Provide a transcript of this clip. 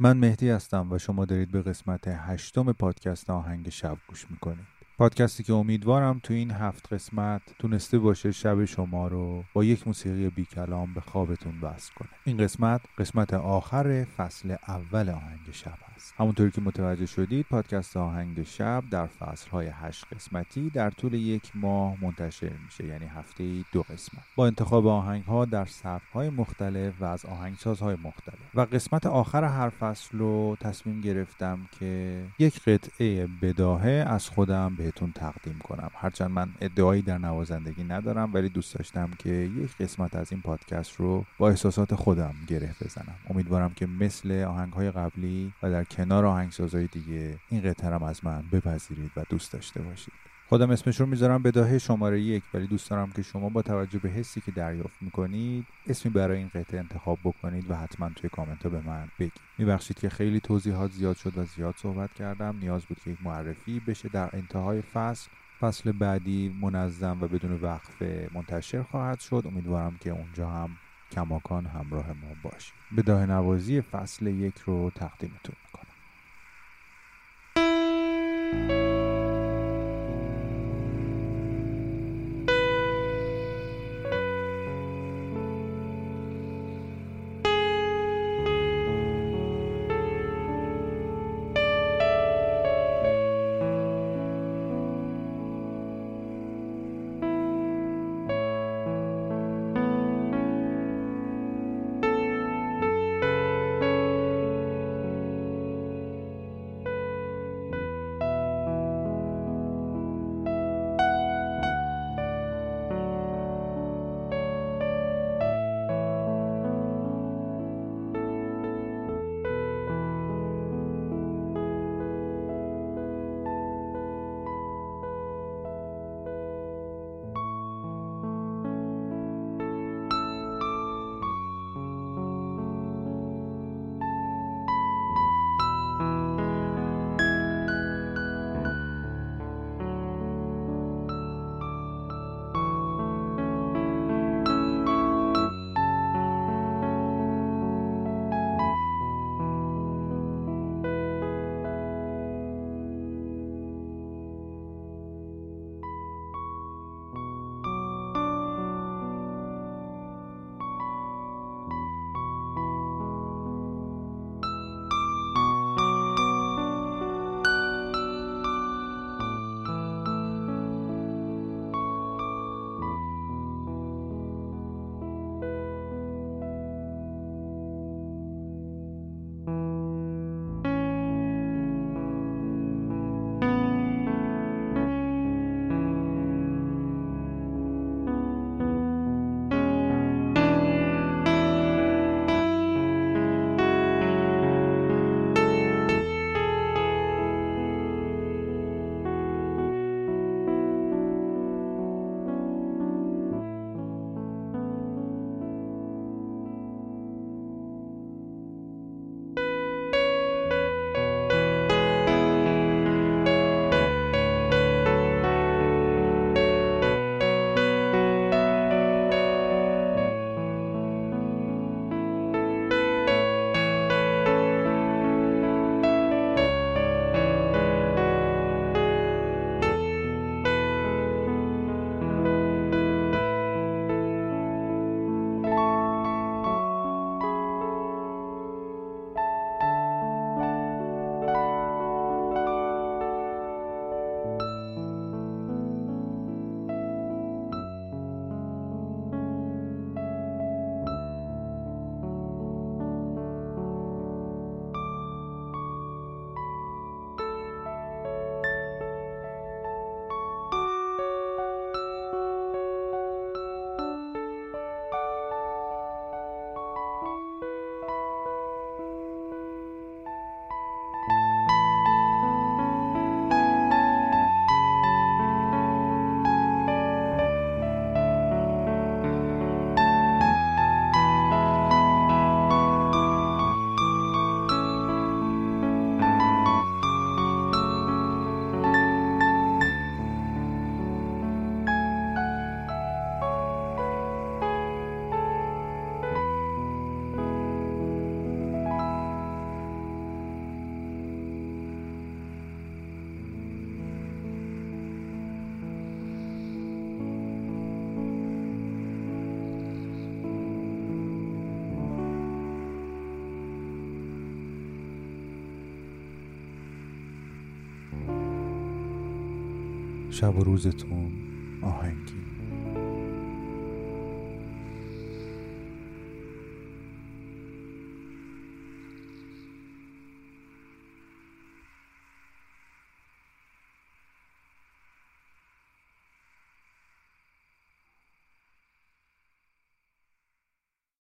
من مهدی هستم و شما دارید به قسمت هشتم پادکست آهنگ شب گوش می‌کنید. پادکستی که امیدوارم تو این هفت قسمت تونسته باشه شب شما رو با یک موسیقی بی کلام به خوابتون وصل کنه. این قسمت قسمت آخر فصل اول آهنگ شب هست همونطوری که متوجه شدید پادکست آهنگ شب در فصل های هشت قسمتی در طول یک ماه منتشر میشه یعنی هفته دو قسمت. با انتخاب آهنگ ها در سبک های مختلف و از های مختلف. و قسمت آخر هر فصل رو تصمیم گرفتم که یک قطعه بداهه از خودم به بهتون تقدیم کنم. هرچند من ادعایی در نوازندگی ندارم ولی دوست داشتم که یک قسمت از این پادکست رو با احساسات خودم گره بزنم. امیدوارم که مثل آهنگ های قبلی و در کنار آهنگسازهای دیگه این قطعه از من بپذیرید و دوست داشته باشید. خودم اسمش رو می‌ذارم بداهه شماره یک ولی دوست دارم که شما با توجه به حسی که دریافت می‌کنید اسمی برای این قطعه انتخاب بکنید و حتما توی کامنت ها به من بگید. میبخشید که خیلی توضیحات زیاد شد و زیاد صحبت کردم. نیاز بود که یک معرفی بشه در انتهای فصل. فصل بعدی منظم و بدون وقفه منتشر خواهد شد. امیدوارم که اونجا هم کماکان همراه ما باشید. بداه نوازی فصل یک رو تقدیمتون می‌کنم. شب و روزتون آهنگین